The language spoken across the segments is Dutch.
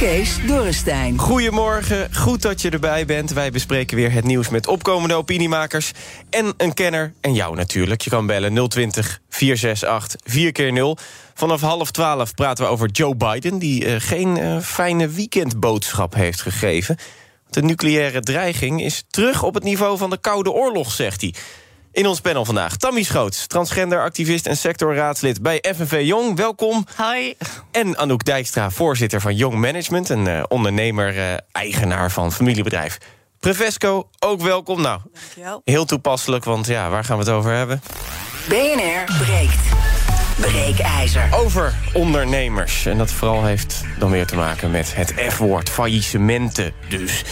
Kees Dorrestein. Goedemorgen, goed dat je erbij bent. Wij bespreken weer het nieuws met opkomende opiniemakers... en een kenner, en jou natuurlijk. Je kan bellen 020 468 4 keer 0 Vanaf half twaalf praten we over Joe Biden... die uh, geen uh, fijne weekendboodschap heeft gegeven. De nucleaire dreiging is terug op het niveau van de Koude Oorlog, zegt hij. In ons panel vandaag Tammy Schoots, transgenderactivist en sectorraadslid bij FNV Jong. Welkom. Hoi. En Anouk Dijkstra, voorzitter van Jong Management... een uh, ondernemer, uh, eigenaar van familiebedrijf. Prevesco, ook welkom. Nou, Dankjewel. heel toepasselijk, want ja, waar gaan we het over hebben? BNR breekt. Breekijzer. Over ondernemers. En dat vooral heeft dan weer te maken met het F-woord, faillissementen dus.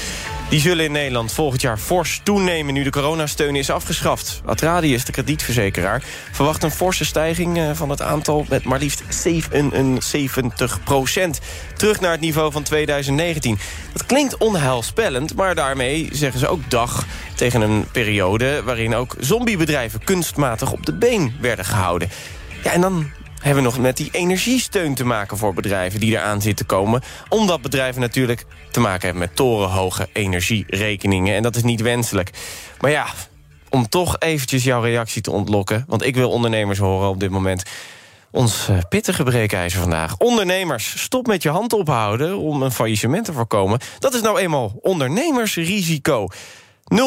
Die zullen in Nederland volgend jaar fors toenemen... nu de coronasteun is afgeschaft. Atradius, de kredietverzekeraar, verwacht een forse stijging... eh, van het aantal met maar liefst 77 procent. Terug naar het niveau van 2019. Dat klinkt onheilspellend, maar daarmee zeggen ze ook dag... tegen een periode waarin ook zombiebedrijven... kunstmatig op de been werden gehouden. Ja, en dan hebben we nog met die energiesteun te maken voor bedrijven die eraan zitten komen. Omdat bedrijven natuurlijk te maken hebben met torenhoge energierekeningen. En dat is niet wenselijk. Maar ja, om toch eventjes jouw reactie te ontlokken... want ik wil ondernemers horen op dit moment... Ons uh, pittige breekijzer vandaag. Ondernemers, stop met je hand ophouden om een faillissement te voorkomen. Dat is nou eenmaal ondernemersrisico.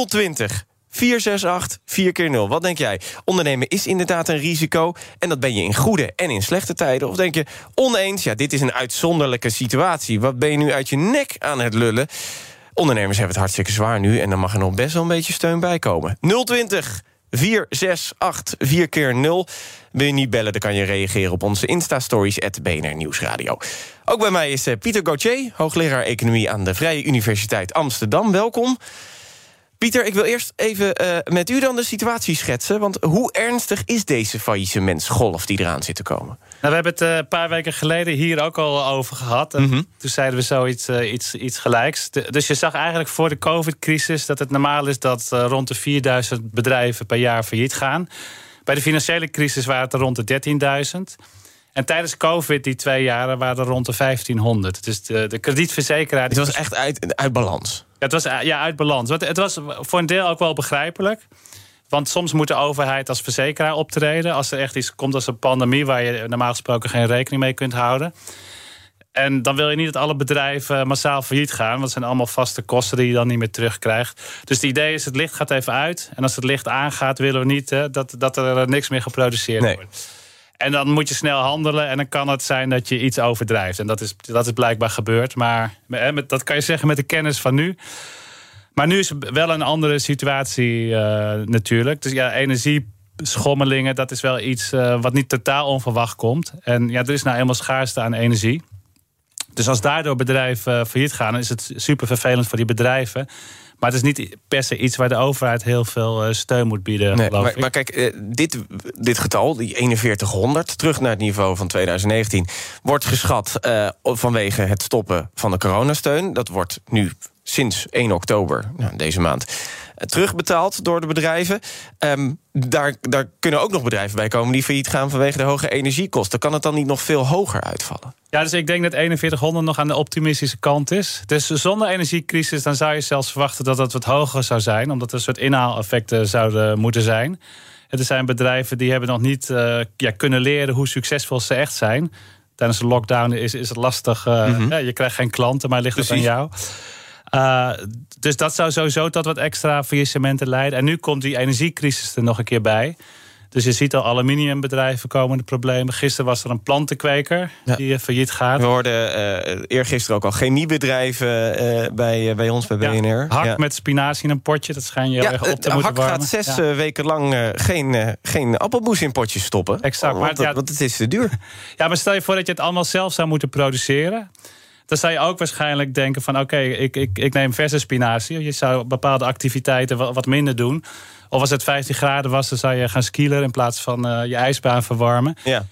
020 468 4 keer 0 Wat denk jij? Ondernemen is inderdaad een risico. En dat ben je in goede en in slechte tijden. Of denk je, oneens, ja, dit is een uitzonderlijke situatie. Wat ben je nu uit je nek aan het lullen? Ondernemers hebben het hartstikke zwaar nu... en dan mag er nog best wel een beetje steun bij komen. 020 468 4 keer 0 Wil je niet bellen, dan kan je reageren op onze Insta-stories... at BNR Nieuwsradio. Ook bij mij is uh, Pieter Gauthier, hoogleraar Economie... aan de Vrije Universiteit Amsterdam. Welkom. Pieter, ik wil eerst even uh, met u dan de situatie schetsen. Want hoe ernstig is deze faillissementsgolf die eraan zit te komen? Nou, we hebben het uh, een paar weken geleden hier ook al over gehad. En mm -hmm. Toen zeiden we zoiets uh, iets, iets gelijks. De, dus je zag eigenlijk voor de COVID-crisis dat het normaal is... dat rond de 4000 bedrijven per jaar failliet gaan. Bij de financiële crisis waren het er rond de 13.000. En tijdens COVID, die twee jaren, waren er rond de 1500. Dus de, de kredietverzekeraar... Het was echt uit, uit balans. Het was ja, uit balans. Het was voor een deel ook wel begrijpelijk. Want soms moet de overheid als verzekeraar optreden. Als er echt iets komt als een pandemie... waar je normaal gesproken geen rekening mee kunt houden. En dan wil je niet dat alle bedrijven massaal failliet gaan. Want het zijn allemaal vaste kosten die je dan niet meer terugkrijgt. Dus het idee is, het licht gaat even uit. En als het licht aangaat, willen we niet hè, dat, dat er niks meer geproduceerd nee. wordt. En dan moet je snel handelen en dan kan het zijn dat je iets overdrijft. En dat is, dat is blijkbaar gebeurd. Maar dat kan je zeggen met de kennis van nu. Maar nu is wel een andere situatie uh, natuurlijk. Dus ja, energieschommelingen, dat is wel iets uh, wat niet totaal onverwacht komt. En ja, er is nou eenmaal schaarste aan energie. Dus als daardoor bedrijven failliet gaan, is het super vervelend voor die bedrijven. Maar het is niet per se iets waar de overheid heel veel uh, steun moet bieden. Nee, maar, maar, kijk, uh, dit, dit getal, die 4100, terug naar het niveau van 2019, wordt geschat uh, vanwege het stoppen van de coronasteun. Dat wordt nu sinds 1 oktober, nou, deze maand, terugbetaald door de bedrijven. Um, daar, daar kunnen ook nog bedrijven bij komen die failliet gaan vanwege de hoge energiekosten. Kan het dan niet nog veel hoger uitvallen? Ja, dus ik denk dat 4100 nog aan de optimistische kant is. Dus zonder energiecrisis dan zou je zelfs verwachten dat het wat hoger zou zijn, omdat er een soort inhaaleffecten zouden moeten zijn. Er zijn bedrijven die hebben nog niet uh, ja, kunnen leren hoe succesvol ze echt zijn. Tijdens de lockdown is, is het lastig. Uh, mm -hmm. ja, je krijgt geen klanten, maar ligt Precies. het aan jou. Uh, dus dat zou sowieso tot wat extra faillissementen leiden. En nu komt die energiecrisis er nog een keer bij. Dus je ziet al aluminiumbedrijven komen de problemen. Gisteren was er een plantenkweker ja. die failliet gaat. We hoorden uh, eergisteren ook al chemiebedrijven uh, bij, bij ons, bij BNR. Ja, hak ja. met spinazie in een potje, dat schijn je ja, erg op te moeten hak warmen. gaat zes ja. weken lang geen, geen appelmoes in potjes stoppen. Exact. Want, maar, want het is te duur. Ja, maar stel je voor dat je het allemaal zelf zou moeten produceren. Dan zou je ook waarschijnlijk denken van... oké, ik, ik, ik neem verse spinazie. Je zou bepaalde activiteiten wat, minder doen. Of als het 15 graden was, dan zou je gaan skielen... in plaats van uh, je ijsbaan verwarmen. Ja.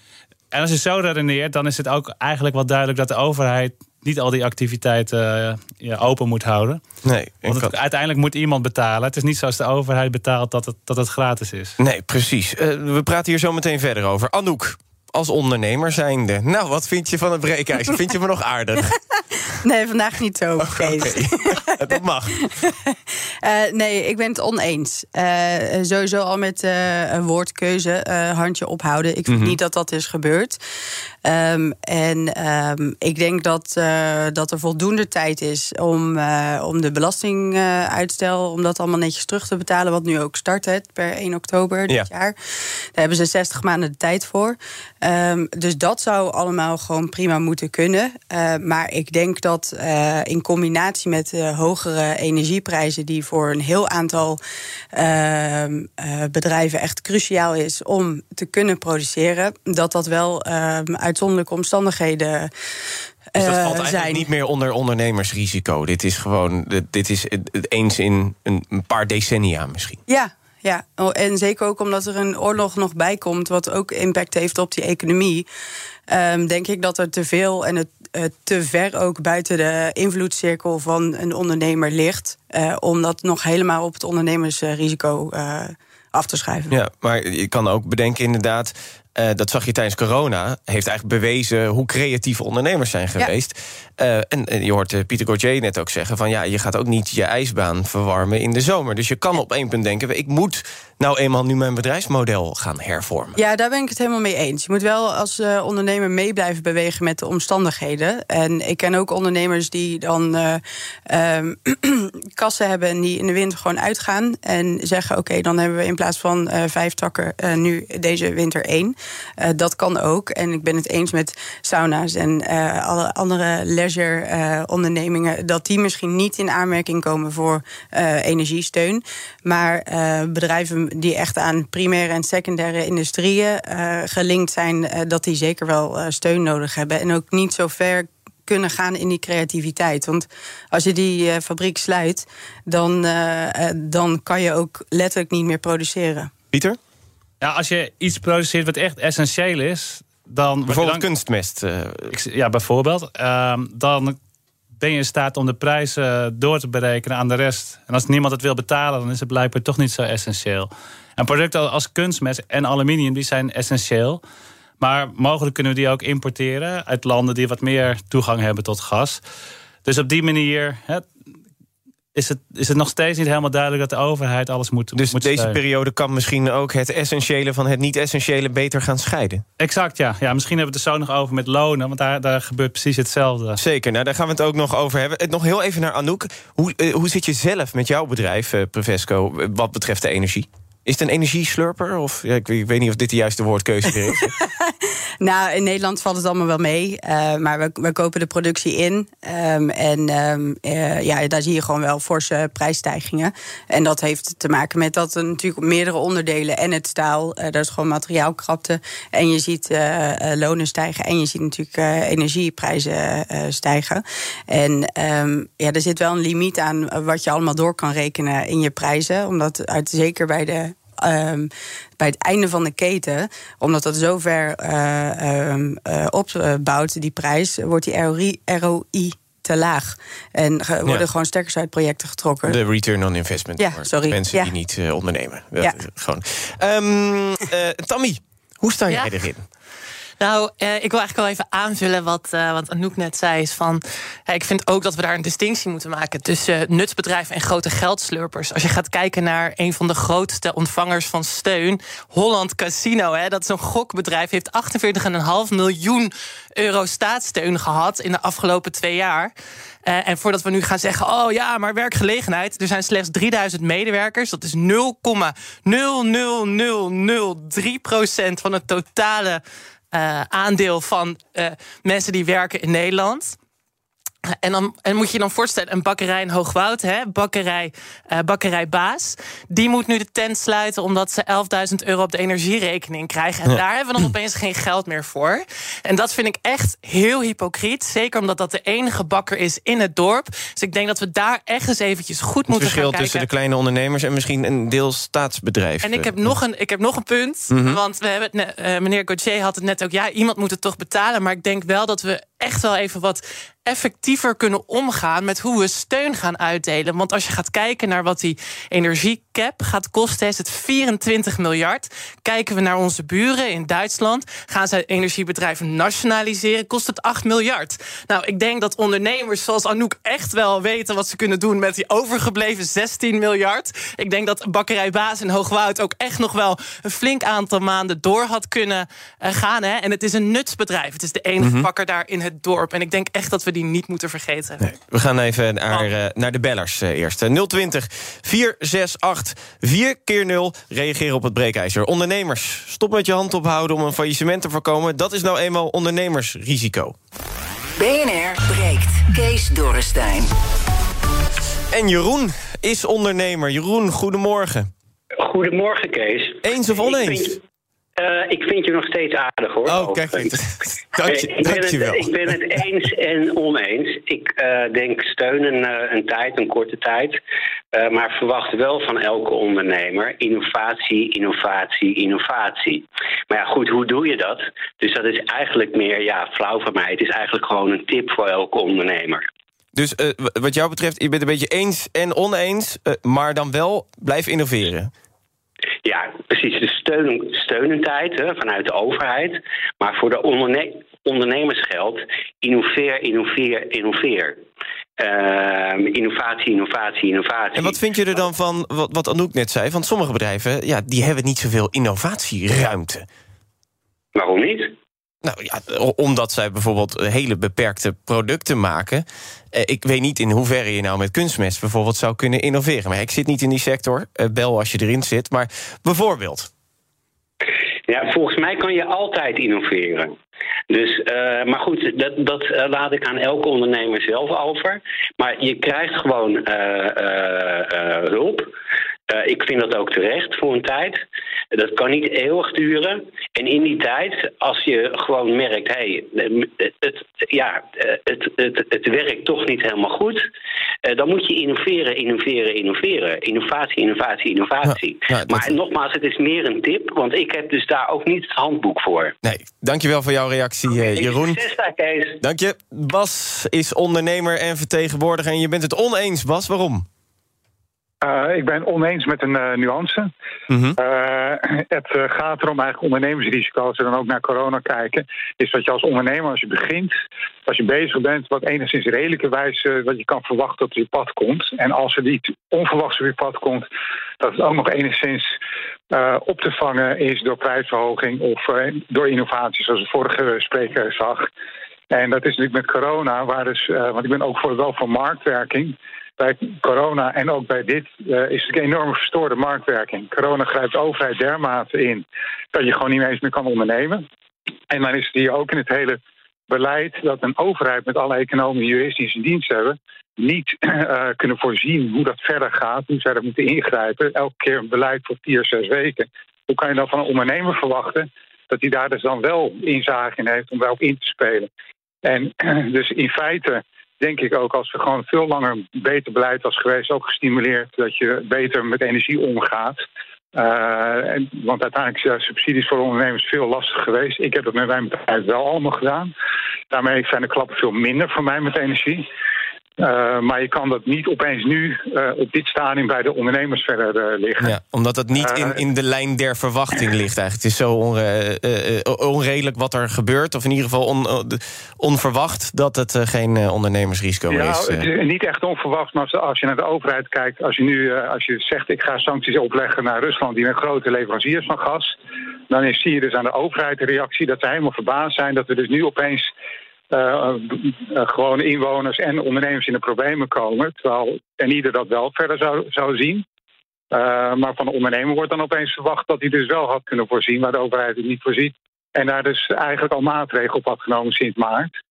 En als je zo redeneert, dan is het ook eigenlijk wel duidelijk... dat de overheid niet al die activiteiten uh, ja, open moet houden. Nee, Want het, uiteindelijk moet iemand betalen. Het is niet zoals de overheid betaalt dat het, dat het gratis is. Nee, precies. Uh, we praten hier zo meteen verder over. Anouk, als ondernemer zijnde. Nou, wat vind je van het breekijs? vind je me nog aardig? Nee, vandaag niet zo. Okay. dat mag. Uh, nee, ik ben het oneens. Uh, sowieso al met uh, een woordkeuze, handje ophouden. Ik vind mm -hmm. niet dat dat is gebeurd. Um, en um, ik denk dat, dat er voldoende tijd is om, om de belastinguitstel... om dat allemaal netjes terug te betalen, wat nu ook start het, per 1 oktober dit ja. jaar. Daar hebben ze 60 maanden de tijd voor. Um, dus dat zou allemaal gewoon prima moeten kunnen. Uh, maar ik denk dat uh, in combinatie met uh, hogere energieprijzen, die voor een heel aantal ehm, bedrijven echt cruciaal is om te kunnen produceren, dat dat wel ehm, uitzonderlijke omstandigheden. Dus dat valt eigenlijk niet meer onder ondernemersrisico. Dit is gewoon, dit is eens in een paar decennia misschien. Ja, ja, en zeker ook omdat er een oorlog nog bij komt, wat ook impact heeft op die economie. Um, denk ik dat er te veel en het te ver ook buiten de invloedscirkel van een ondernemer ligt. Uh, om dat nog helemaal op het ondernemersrisico uh, af te schrijven. Ja, maar je kan ook bedenken inderdaad uh, dat zag je tijdens corona. Heeft eigenlijk bewezen hoe creatieve ondernemers zijn geweest. Ja. Uh, en, en, je hoort uh, Pieter Gauthier net ook zeggen... van ja, je gaat ook niet je ijsbaan verwarmen in de zomer. Dus je kan op één punt denken... ik moet nou eenmaal nu mijn bedrijfsmodel gaan hervormen. Ja, daar ben ik het helemaal mee eens. Je moet wel als uh, ondernemer mee blijven bewegen met de omstandigheden. En ik ken ook ondernemers die dan uh, um, kassen hebben... en die in de winter gewoon uitgaan en zeggen... oké, dan hebben we in plaats van uh, vijf takken nu deze winter één. dat kan ook. En ik ben het eens met sauna's en alle andere leisure-ondernemingen... dat die misschien niet in aanmerking komen voor energiesteun. Maar bedrijven die echt aan primaire en secundaire industrieën uh, gelinkt zijn, uh, dat die zeker wel uh, steun nodig hebben. En ook niet zo ver kunnen gaan in die creativiteit. Want als je die fabriek sluit, dan, dan kan je ook letterlijk niet meer produceren. Pieter? Ja, als je iets produceert wat echt essentieel is, dan. Bijvoorbeeld kunstmest. ja, bijvoorbeeld. Ehm, dan ben je in staat om de prijzen door te berekenen aan de rest. En als niemand het wil betalen, dan is het blijkbaar toch niet zo essentieel. En producten als kunstmest en aluminium, die zijn essentieel. Maar mogelijk kunnen we die ook importeren uit landen die wat meer toegang hebben tot gas. Dus op die manier is het, is het nog steeds niet helemaal duidelijk dat de overheid alles moet Dus moet deze periode kan misschien ook het essentiële van het niet-essentiële beter gaan scheiden? Exact, ja. ja. Misschien hebben we het er zo nog over met lonen, want daar, daar gebeurt precies hetzelfde. Zeker, nou, daar gaan we het ook nog over hebben. Nog heel even naar Anouk. Hoe, uh, hoe zit je zelf met jouw bedrijf, uh, Prevesco, wat betreft de energie? Is het een energieslurper? Of ja, ik, ik, weet niet of dit de juiste woordkeuze is. nou, in Nederland valt het allemaal wel mee. Uh, maar we, we, kopen de productie in. Um, en um, uh, ja, daar zie je gewoon wel forse prijsstijgingen. En dat heeft te maken met dat er natuurlijk meerdere onderdelen en het staal. Uh, dat is gewoon materiaalkrapte. En je ziet lonen stijgen. En je ziet natuurlijk energieprijzen stijgen. En um, ja, er zit wel een limiet aan wat je allemaal door kan rekenen in je prijzen. Omdat uit, zeker bij de Um, bij het einde van de keten, omdat dat zo ver uh, um, uh, opbouwt, die prijs, wordt die ROI, ROI te laag. En worden ja. gewoon sterkers uit projecten getrokken. De return on investment ja, sorry. mensen ja. die niet uh, ondernemen. Ja. Gewoon. Um, Tammy, hoe sta jij erin? Nou, uh, ik wil eigenlijk wel even aanvullen wat, uh, wat Anouk net zei. Is van, uh, ik vind ook dat we daar een distinctie moeten maken tussen nutsbedrijven en grote geldslurpers. Als je gaat kijken naar een van de grootste ontvangers van steun, Holland Casino, hè, dat is een gokbedrijf, heeft 48,5 miljoen euro staatssteun gehad in de afgelopen twee jaar. Uh, en voordat we nu gaan zeggen, oh ja, maar werkgelegenheid. Er zijn slechts 3000 medewerkers. Dat is 0,00003% van het totale aandeel van uh, mensen die werken in Nederland. En dan en moet je dan voorstellen, een bakkerij in Hoogwoud, hè, bakkerij, uh, bakkerij Baas, die moet nu de tent sluiten omdat ze 11.000 euro op de energierekening krijgen. En daar hebben we dan opeens geen geld meer voor. En dat vind ik echt heel hypocriet. Zeker omdat dat de enige bakker is in het dorp. Dus ik denk dat we daar echt eens eventjes goed moeten gaan kijken. Verschil tussen de kleine ondernemers en misschien een deel staatsbedrijf. En ik heb nog een, ik heb nog een punt. Mhm. Want we hebben het, uh, meneer Gauthier had het net ook. Ja, iemand moet het toch betalen. Maar ik denk wel dat we echt wel even wat effectiever kunnen omgaan met hoe we steun gaan uitdelen. Want als je gaat kijken naar wat die energiecap gaat kosten, is het 24 miljard. Kijken we naar onze buren in Duitsland, gaan ze energiebedrijven nationaliseren, kost het 8 miljard. Nou, ik denk dat ondernemers zoals Anouk echt wel weten wat ze kunnen doen met die overgebleven 16 miljard. Ik denk dat bakkerij Baas in Hoogwoud ook echt nog wel een flink aantal maanden door had kunnen uh, gaan. Hè? En het is een nutsbedrijf. Het is de enige mm bakker daar in het dorp. En ik denk echt dat we die niet moeten vergeten. Nee, we gaan even naar, uh, naar de bellers uh, eerst. 020 468 4 keer 0 reageren op het breekijzer. Ondernemers, stop met je hand ophouden om een faillissement te voorkomen. Dat is nou eenmaal ondernemersrisico. BNR breekt. Kees Dorrestein. En Jeroen is ondernemer. Jeroen, goedemorgen. Goedemorgen, Kees. Eens of oneens? Uh, ik vind je nog steeds aardig hoor. Oh, kijk. Dank je, ik, ben het, ik ben het eens en oneens. Ik uh, denk steunen uh, een tijd, een korte tijd. maar verwacht wel van elke ondernemer innovatie, innovatie, innovatie. Maar ja, goed, hoe doe je dat? Dus dat is eigenlijk meer, ja, flauw van mij. Het is eigenlijk gewoon een tip voor elke ondernemer. Dus wat jou betreft, je bent een beetje eens en oneens, maar dan wel blijf innoveren. Ja, precies. De steun, steunentijd hè, vanuit de overheid. Maar voor de onderne ondernemers geldt innoveer, innoveer, innoveer. Uh, innovatie, innovatie, innovatie. En wat vind je er dan van, wat, wat Anouk net zei... van sommige bedrijven, ja, die hebben niet zoveel innovatieruimte. Waarom niet? Nou ja, omdat zij bijvoorbeeld hele beperkte producten maken. Eh, ik weet niet in hoeverre je nou met kunstmest bijvoorbeeld zou kunnen innoveren. Maar ik zit niet in die sector. Eh, bel als je erin zit. Maar bijvoorbeeld. Ja, volgens mij kan je altijd innoveren. Dus, maar goed, dat, dat laat ik aan elke ondernemer zelf over. Maar je krijgt gewoon hulp. Uh, ik vind dat ook terecht voor een tijd. Dat kan niet eeuwig duren. En in die tijd, als je gewoon merkt, hé, hey, het, ja, het, het, het werkt toch niet helemaal goed, uh, dan moet je innoveren, innoveren, innoveren. Innovatie, innovatie, innovatie. Ja, maar nogmaals, het is meer een tip, want ik heb dus daar ook niet het handboek voor. Nee, dankjewel voor jouw reactie, okay, Jeroen. Dank je. Bas is ondernemer en vertegenwoordiger en je bent het oneens, Bas. Waarom? Uh, ik ben oneens met een uh, nuance. Mm -hmm. uh, het gaat erom eigenlijk ondernemersrisico, als we dan ook naar corona kijken, is dat je als ondernemer, als je begint, als je bezig bent, wat enigszins redelijke wijze, wat je kan verwachten dat er je pad komt. En als er niet onverwachts op je pad komt, dat het ook nog enigszins op te vangen is door prijsverhoging of door innovaties, zoals de vorige spreker zag. En dat is natuurlijk met corona, waar dus, want ik ben ook voor, wel voor marktwerking bij corona en ook bij dit uh, is het een enorme verstoorde marktwerking. Corona grijpt overheid dermate in dat je gewoon niet eens meer kan ondernemen. En dan is het hier ook in het hele beleid dat een overheid met alle economen in dienst hebben, niet uh, kunnen voorzien hoe dat verder gaat, hoe zij dat moeten ingrijpen. Elke keer een beleid voor vier, zes weken. Hoe kan je dan van een ondernemer verwachten dat hij daar dus dan wel inzage in heeft om wel op in te spelen? En dus in feite denk ik ook als er gewoon veel langer beter beleid was geweest, ook gestimuleerd dat je beter met energie omgaat. Uh, en, want uiteindelijk zijn subsidies voor ondernemers veel lastiger geweest. Ik heb dat met mijn bedrijf wel allemaal gedaan. Daarmee zijn de klappen veel minder voor mij met energie. Uh, maar je kan dat niet opeens nu uh, op dit stadium bij de ondernemers verder uh, liggen. Ja, omdat het niet in, in de lijn der verwachting ligt eigenlijk. Het is zo onredelijk wat er gebeurt, of in ieder geval on, onverwacht... dat het geen ondernemersrisico ja, is. Het is niet echt onverwacht, maar als je naar de overheid kijkt... als je nu als je zegt ik ga sancties opleggen naar Rusland... die een grote leveranciers van gas... dan is, zie je dus aan de overheid de reactie dat ze helemaal verbaasd zijn... dat we dus nu opeens uh, gewone inwoners en ondernemers in de problemen komen. Terwijl en ieder dat wel verder zou, zou zien. Uh, maar van de ondernemer wordt dan opeens verwacht dat hij dus wel had kunnen voorzien, waar de overheid het niet voorziet. En daar dus eigenlijk al maatregelen op had genomen sinds maart.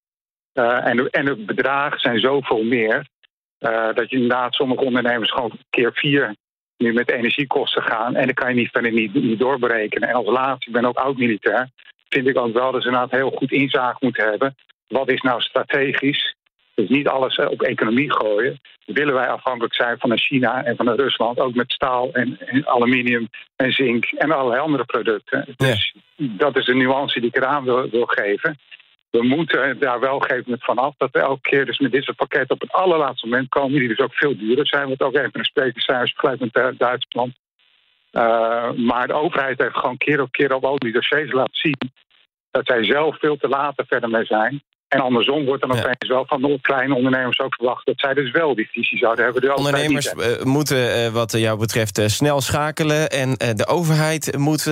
Uh, en, en de bedragen zijn zoveel meer. Dat je inderdaad sommige ondernemers gewoon keer vier nu met energiekosten gaan. En dan kan je niet verder niet, niet doorberekenen. En als laatste, ik ben ook oud-militair, vind ik ook wel dat ze inderdaad heel goed inzage moeten hebben. Wat is nou strategisch? Dus niet alles eh, op economie gooien. Willen wij afhankelijk zijn van China en van Rusland, ook met staal en, en aluminium en zink en allerlei andere producten. Dus dat is de nuance die ik eraan wil, wil geven we moeten daar wel op een vanaf dat we elke keer dus met dit soort pakketten op het allerlaatste moment komen, die dus ook veel duurder zijn, wat ook even een spreken zijn als vergelijk met Duitsland. Uh, maar de overheid heeft gewoon keer op keer op al die dossiers laten zien dat zij zelf veel te laat er verder mee zijn. En andersom wordt dan opeens wel van de kleine ondernemers ook verwacht... dat zij dus wel die visie zouden hebben. De ondernemers uh, moeten uh, wat jou betreft uh, snel schakelen... en de overheid moet,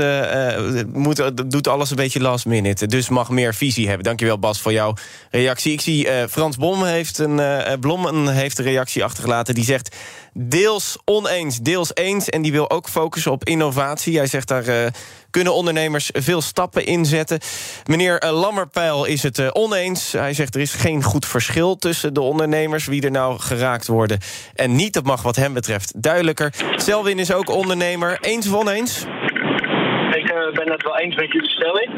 moet, doet alles een beetje last minute. Dus mag meer visie hebben. Dankjewel Bas voor jouw reactie. Ik zie Frans Blom heeft, een, Blom heeft een reactie achtergelaten... die zegt deels oneens, deels eens. En die wil ook focussen op innovatie. Hij zegt daar kunnen ondernemers veel stappen inzetten. Meneer uh, Lammerpeil is het uh, oneens. Hij zegt er is geen goed verschil tussen de ondernemers... wie er nou geraakt worden en niet. Dat mag wat hem betreft duidelijker. Selwin is ook ondernemer. Eens of oneens? Ik ben het wel eens met jullie stelling.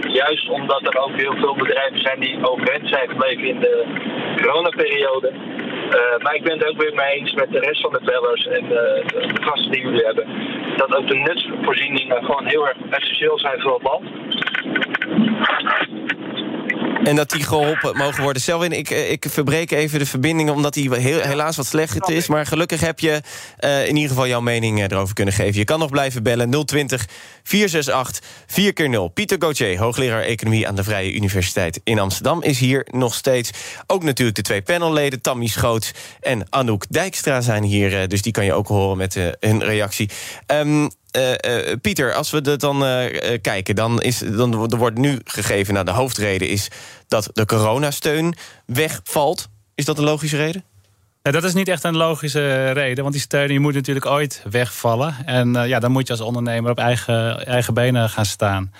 Juist omdat er ook heel veel bedrijven zijn die overeind zijn gebleven in de coronaperiode. Uh, maar ik ben het ook weer mee eens met de rest van de bellers en uh, de, gasten die jullie hebben. Dat ook de nutsvoorzieningen gewoon heel erg essentieel zijn voor het land. En dat die geholpen mogen worden. Selwin, ik, eh, ik verbreek even de verbinding omdat die heel, helaas wat slechter is. Maar gelukkig heb je uh, in ieder geval jouw mening uh, erover kunnen geven. Je kan nog blijven bellen 020 468 4x0. Pieter Gauthier, hoogleraar economie aan de Vrije Universiteit in Amsterdam... is hier nog steeds. Ook natuurlijk de twee panelleden, Tammy Schoots en Anouk Dijkstra zijn hier. dus die kan je ook horen met hun reactie. Um, uh, uh, Pieter, als we dat dan uh, kijken, dan, is, dan wordt nu gegeven... Nou, de hoofdreden is dat de coronasteun wegvalt. Is dat een logische reden? Dat is niet echt een logische reden, want die steun die moet natuurlijk ooit wegvallen. En ja, dan moet je als ondernemer op eigen, eigen benen gaan staan.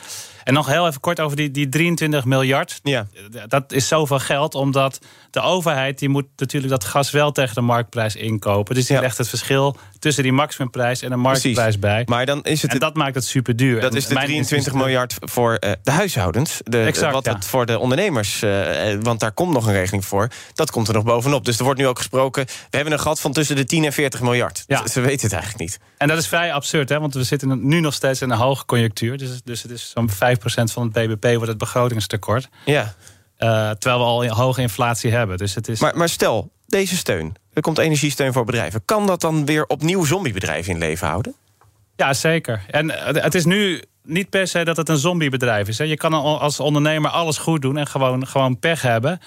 En nog heel even kort over die, die 23 miljard. Ja. Dat is zoveel geld, omdat de overheid die moet natuurlijk dat gas wel tegen de marktprijs inkopen. Dus die legt het verschil tussen die maximumprijs en de marktprijs bij. Maar dan is het en dat maakt het super duur. Dat is de 23 miljard voor uh, de huishoudens. De, exact, wat het voor de ondernemers, uh, want daar komt nog een regeling voor. Dat komt er nog bovenop. Dus er wordt nu ook gesproken. We hebben een gat van tussen de 10 en 40 miljard. Ja. Ze weten het eigenlijk niet. En dat is vrij absurd, hè? want we zitten nu nog steeds in een hoge conjunctuur. Dus, dus het is zo'n 5% van het BBP wordt het begrotingstekort. Ja. Uh, terwijl we al hoge inflatie hebben. Dus het is... maar, maar stel, deze steun, er komt energiesteun voor bedrijven. Kan dat dan weer opnieuw zombiebedrijven in leven houden? Ja, zeker. En het is nu niet per se dat het een zombiebedrijf is. Hè. Je kan als ondernemer alles goed doen en gewoon, gewoon pech hebben.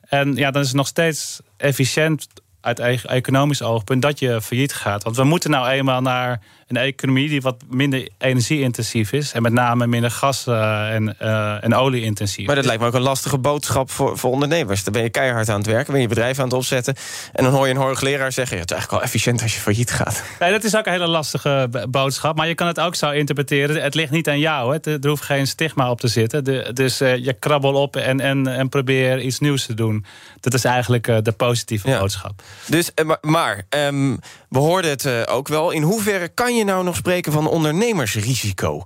En ja, dan is het nog steeds efficiënt uit economisch oogpunt dat je failliet gaat. Want we moeten nou eenmaal naar een economie die wat minder energie-intensief is. En met name minder gas- uh, en, uh, en olie-intensief. Maar dat lijkt me ook een lastige boodschap voor, voor ondernemers. Dan ben je keihard aan het werken, ben je bedrijf aan het opzetten. En dan hoor je een hoogleraar zeggen... Ja, het is eigenlijk wel efficiënt als je failliet gaat. Ja, dat is ook een hele lastige boodschap. Maar je kan het ook zo interpreteren. Het ligt niet aan jou. Hè. Er hoeft geen stigma op te zitten. De, dus uh, je krabbel op en, en, en probeer iets nieuws te doen. Dat is eigenlijk de positieve ja. boodschap. Dus, maar, maar um, we hoorden het ook wel. In hoeverre kan je je nou nog spreken van ondernemersrisico?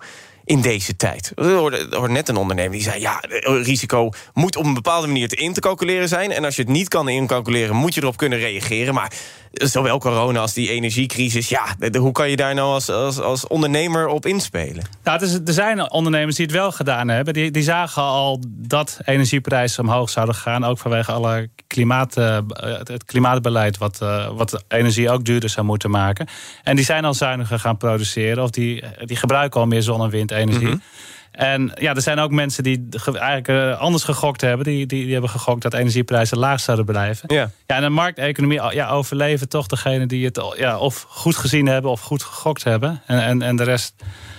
In deze tijd. We hoorden net een ondernemer die zei... ja, risico moet op een bepaalde manier te in te calculeren zijn... en als je het niet kan incalculeren, moet je erop kunnen reageren. Maar zowel corona als die energiecrisis... ja, hoe kan je daar nou als, als, als ondernemer op inspelen? Nou, er zijn ondernemers die het wel gedaan hebben. Die, die zagen al dat energieprijzen omhoog zouden gaan... ook vanwege alle klimaat, uh, het klimaatbeleid... Wat, wat energie ook duurder zou moeten maken. En die zijn al zuiniger gaan produceren... of die, die gebruiken al meer zon- en windenergie. Mhm. En ja, er zijn ook mensen die eigenlijk uh, anders gegokt hebben. Die, die, die, hebben gegokt dat energieprijzen laag zouden blijven. Ja, ja en de markteconomie ja, overleven toch degene die het ja, of goed gezien hebben of goed gegokt hebben. En, en, en de rest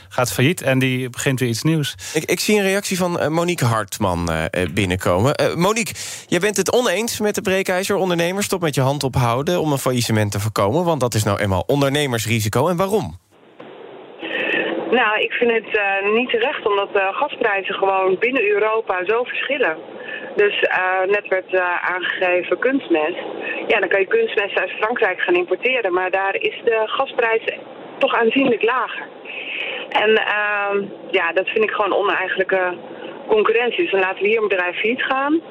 gaat failliet en die begint weer iets nieuws. Ik, ik zie een reactie van uh, Monique Hartman uh, binnenkomen. Uh, Monique, jij bent het oneens met de breekijzer ondernemers. Stop met je hand ophouden om een faillissement te voorkomen. Want dat is nou eenmaal ondernemersrisico. En waarom? Nou, ik vind het uh, niet terecht omdat de gasprijzen gewoon binnen Europa zo verschillen. Dus uh, net werd aangegeven kunstmest. Ja, dan kan je kunstmest uit Frankrijk gaan importeren, maar daar is de gasprijs toch aanzienlijk lager. En uh, ja, dat vind ik gewoon oneigenlijke concurrentie. Dus dan laten we hier een bedrijf failliet gaan.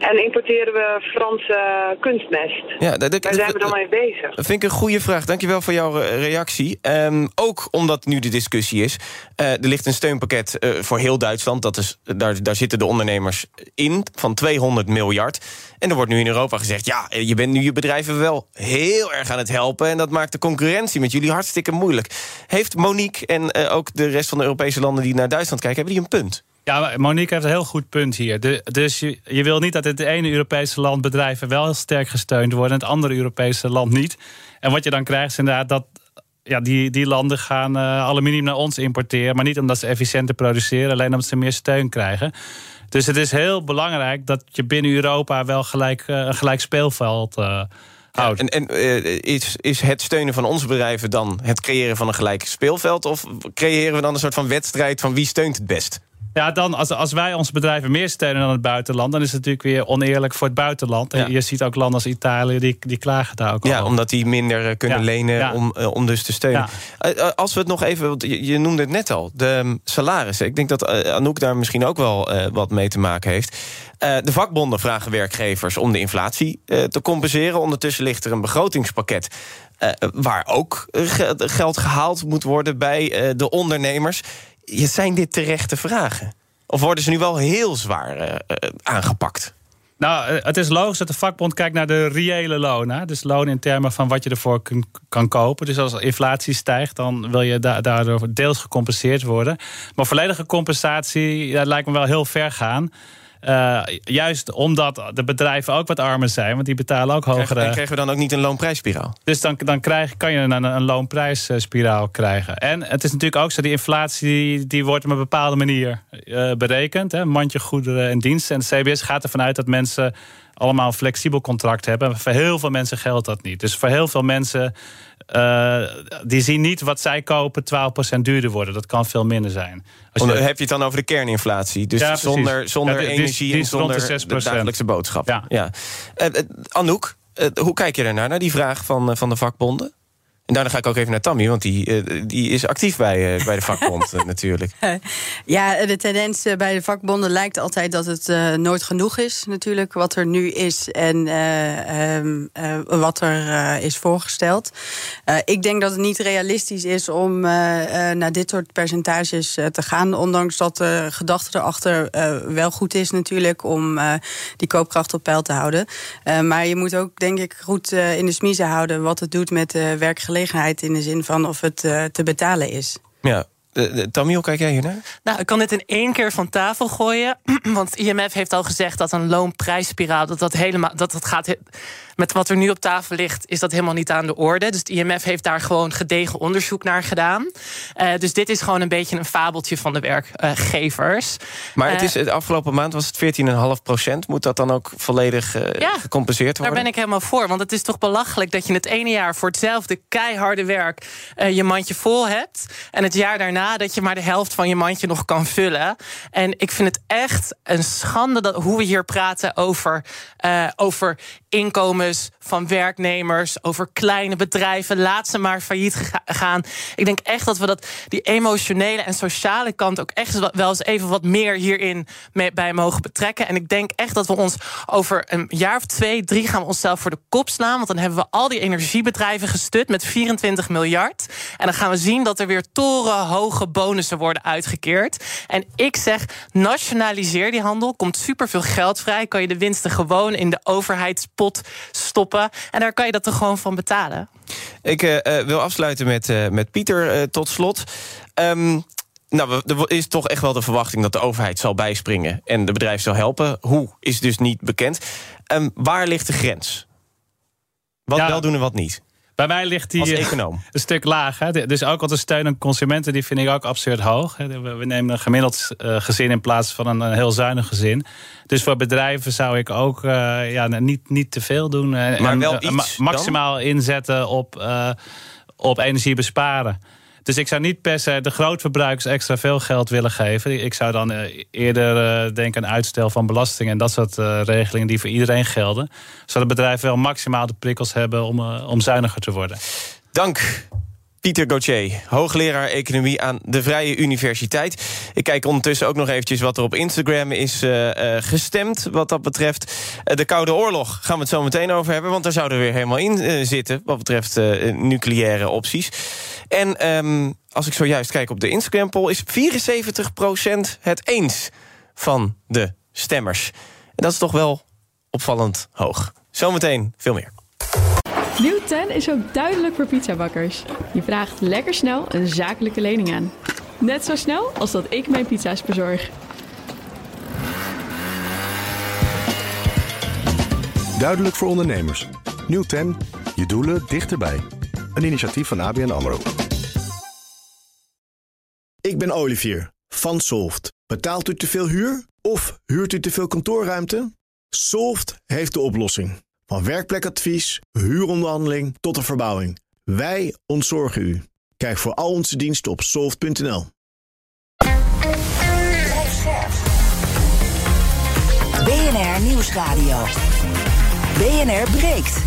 En importeren we Franse kunstmest. Ja, Daar zijn we dan mee bezig. Dat vind ik een goede vraag. Dankjewel voor jouw eh, reactie. Um, ook omdat nu de discussie is. Uh, er ligt een steunpakket uh, voor heel Duitsland. Dat is, daar, daar zitten de ondernemers in van 200 miljard. En er wordt nu in Europa gezegd... ja, je bent nu je bedrijven wel heel erg aan het helpen... en dat maakt de concurrentie met jullie hartstikke moeilijk. Heeft Monique en ook de rest van de Europese landen... die naar Duitsland kijken, hebben die een punt? Ja, Monique heeft een heel goed punt hier. dus je, je, wil niet dat het ene Europese land bedrijven wel sterk gesteund worden... en het andere Europese land niet. En wat je dan krijgt is inderdaad dat ja, die, die landen gaan uh, aluminium naar ons importeren... maar niet omdat ze efficiënter produceren, alleen omdat ze meer steun krijgen. Dus het is heel belangrijk dat je binnen Europa wel gelijk, uh, een gelijk speelveld... Uh, houdt. en en is, is het steunen van onze bedrijven dan het creëren van een gelijk speelveld? Of creëren we dan een soort van wedstrijd van wie steunt het best? Ja, dan als, als wij onze bedrijven meer steunen dan het buitenland, dan is het natuurlijk weer oneerlijk voor het buitenland. En je ziet ook landen als Italië, die, die klagen daar ook Ja, omdat die minder eh, kunnen lenen Om, uh, om dus te steunen. Uh, als we het nog even, want je, noemde het net al, de um, salarissen. Ik denk dat Anouk daar misschien ook wel wat mee te maken heeft. de vakbonden vragen werkgevers om de inflatie te compenseren. Ondertussen ligt er een begrotingspakket. waar ook geld gehaald moet worden bij de ondernemers zijn dit terechte vragen? Of worden ze nu wel heel zwaar uh, aangepakt? Nou, eh, het is logisch dat de vakbond kijkt naar de reële lonen. Dus loon in termen van wat je ervoor kan kopen. Dus als inflatie stijgt, dan wil je daardoor deels gecompenseerd worden. Maar volledige compensatie dat lijkt me wel heel ver gaan. Uh, juist omdat de bedrijven ook wat armer zijn, want die betalen ook hogere. En krijgen we dan ook niet een loonprijsspiraal? Dus dan, dan krijg, kan je een, een loonprijsspiraal krijgen. En het is natuurlijk ook zo, die inflatie die wordt op een bepaalde manier uh, berekend. Hè, mandje goederen en diensten. En de CBS gaat ervan uit dat mensen allemaal een flexibel contract hebben. Voor heel veel mensen geldt dat niet. Dus voor heel veel mensen uh, die zien niet wat zij kopen 12% duurder worden. Dat kan veel minder zijn. Als je... Heb je het dan over de kerninflatie? Dus ja, zonder, zonder energie en zonder de, de dagelijkse boodschap. Ja. Ja. Uh, Anouk, uh, hoe kijk je ernaar, naar die vraag van, van de vakbonden? En daarna ga ik ook even naar Tammy, want die, uh, die is actief bij, uh, bij de vakbond uh, natuurlijk. Ja, de tendens bij de vakbonden lijkt altijd dat het nooit genoeg is, natuurlijk, wat er nu is en um, wat er is voorgesteld. ik denk dat het niet realistisch is om naar dit soort percentages te gaan, ondanks dat de gedachte erachter wel goed is, natuurlijk, om die koopkracht op peil te houden. maar je moet ook, denk ik, goed in de smiezen houden wat het doet met de werkgelegenheid in de zin van of het uh, te betalen is. Ja, Tammy, hoe kijk jij hier naar? Nou, ik kan dit in één keer van tafel gooien. Want IMF heeft al gezegd dat een loonprijsspiraal... dat dat helemaal dat dat gaat met wat er nu op tafel ligt, is dat helemaal niet aan de orde. Dus het IMF heeft daar gewoon gedegen onderzoek naar gedaan. Uh, dus dit is gewoon een beetje een fabeltje van de werkgevers. maar het is, de afgelopen maand was het 14,5 procent. Moet dat dan ook volledig ja, gecompenseerd worden? Daar ben ik helemaal voor. Want het is toch belachelijk dat je het ene jaar voor hetzelfde keiharde werk je mandje vol hebt. En het jaar daarna dat je maar de helft van je mandje nog kan vullen. En ik vind het echt een schande dat, hoe we hier praten over, over inkomens van werknemers, over kleine bedrijven. Laat ze maar failliet gaan. Ik denk echt dat we dat, die emotionele en sociale kant ook echt wel eens even wat meer hierin bij mogen betrekken. En ik denk echt dat we ons over een jaar of twee, drie gaan we onszelf voor de kop slaan. Want dan hebben we al die energiebedrijven gestut met 24 miljard. En dan gaan we zien dat er weer torenhoge bonussen worden uitgekeerd. En ik zeg, nationaliseer die handel. Komt superveel geld vrij. Kan je de winsten gewoon in de overheid stoppen. En daar kan je dat toch gewoon van betalen. Ik uh, wil afsluiten met, uh, met Pieter tot slot. Um, nou, er is toch echt wel de verwachting dat de overheid zal bijspringen... en de bedrijven zal helpen. Hoe, is dus niet bekend. Um, waar ligt de grens? Wat wel doen en wat niet? Bij mij ligt die eh, econoom. een stuk laag. Hè. Dus ook al de steun aan consumenten, die vind ik ook absurd hoog. We nemen een gemiddeld uh, gezin in plaats van een, heel zuinig gezin. Dus voor bedrijven zou ik ook uh, ja, niet, niet te veel doen. Maar wel iets maximaal inzetten op, op energie besparen. Dus ik zou niet per se de grootverbruikers extra veel geld willen geven. Ik zou dan eh, eerder uh, denken aan uitstel van belastingen en dat soort uh, regelingen die voor iedereen gelden. Zodat bedrijven wel maximaal de prikkels hebben om, om zuiniger te worden. Dank. Pieter Gauthier, hoogleraar economie aan de Vrije Universiteit. Ik kijk ondertussen ook nog eventjes wat er op Instagram is uh, uh, gestemd... wat dat betreft uh, de Koude Oorlog. Gaan we het zo meteen over hebben, want daar zouden we weer helemaal in zitten... wat betreft nucleaire opties. En um, als ik zojuist kijk op de Instagram-poll... is 74% het eens van de stemmers. En dat is toch wel opvallend hoog. Zometeen veel meer. Nieuw 10 is ook duidelijk voor pizzabakkers. Je vraagt lekker snel een zakelijke lening aan. Net zo snel als dat ik mijn pizza's bezorg. Duidelijk voor ondernemers. Nieuw 10. Je doelen dichterbij. Een initiatief van ABN AMRO. Ik ben Olivier van Solft. Betaalt u te veel huur of huurt u te veel kantoorruimte? Solft heeft de oplossing. Van werkplekadvies, huuronderhandeling tot de verbouwing. Wij ontzorgen u. Kijk voor al onze diensten op soft.nl. BNR Nieuwsradio. BNR breekt.